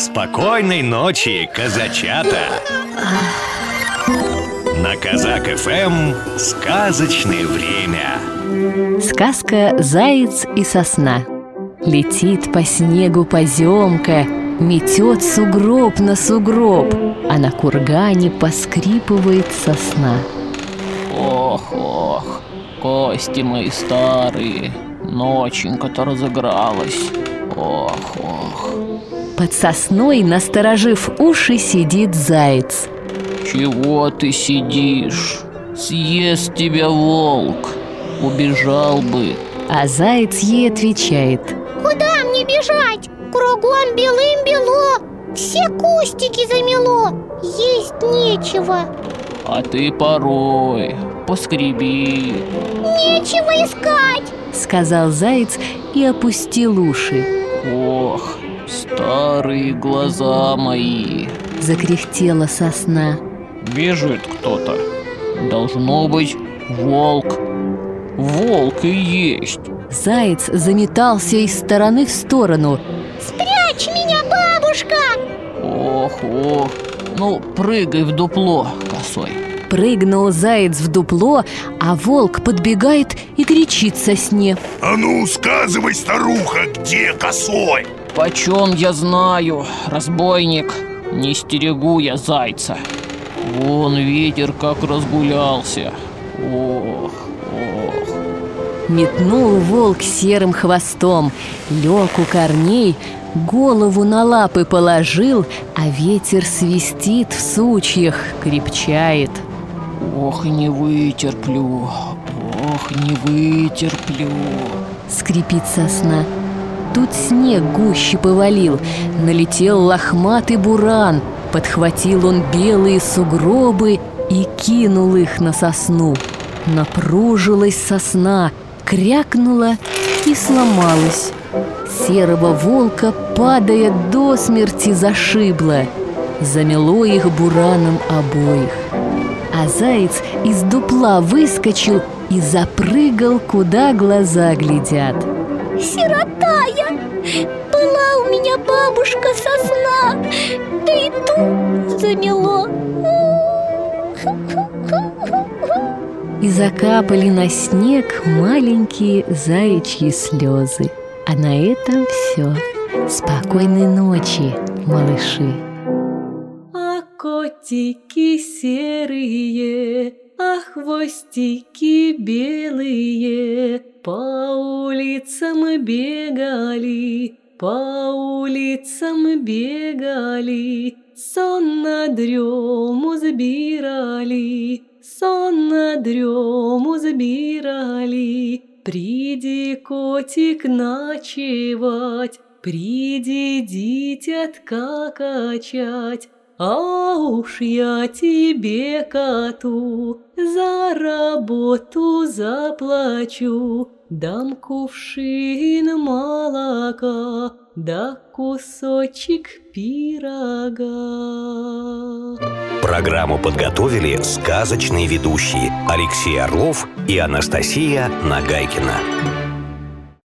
Спокойной ночи, казачата! На Казак ФМ сказочное время. Сказка «Заяц и сосна» Летит по снегу поземка, Метет сугроб на сугроб, А на кургане поскрипывает сосна Ох, ох, кости мои старые, Ноченька-то разыгралась Ох, ох. Под сосной, насторожив уши, сидит заяц. Чего ты сидишь? Съест тебя волк. Убежал бы. А заяц ей отвечает. Куда мне бежать? Кругом белым-бело Все кустики замело. Есть нечего. А ты порой поскреби. Нечего искать. Сказал заяц и опустил уши Ох, старые глаза мои. Закряхтела сосна. Бежит кто-то. Должно быть волк. Волк и есть. Заяц заметался из стороны в сторону. Спрячь меня, бабушка! Ох, ох. Ну, прыгай в дупло косой Прыгнул заяц в дупло, а волк подбегает и кричит сосне А ну, сказывай, старуха, где косой? Почем я знаю, разбойник Не стерегу я зайца Вон ветер как разгулялся Ох, ох Метнул волк серым хвостом, лег у корней, голову на лапы положил, а ветер свистит в сучьях, крепчает. Ох, не вытерплю Ох, не вытерплю Скрипит сосна. Тут снег гуще повалил, налетел лохматый буран, подхватил он белые сугробы и кинул их на сосну. Напружилась сосна, крякнула и сломалась. Серого волка, падая до смерти, зашибло. Замело их бураном обоих. А заяц из дупла выскочил и запрыгал, куда глаза глядят. Сирота я! Была у меня бабушка сосна Да и ту замело И закапали на снег маленькие заячьи слезы. А на этом все. Спокойной ночи, малыши. Котики серые, а хвостики белые. По улицам бегали, по улицам бегали Сон на дрему забирали, сон на дрему забирали Приди, котик, ночевать, приди, дитятка качать а уж я тебе, коту, за работу заплачу, Дам кувшин молока, да кусочек пирога. Программу подготовили сказочные ведущие Алексей Орлов и Анастасия Нагайкина.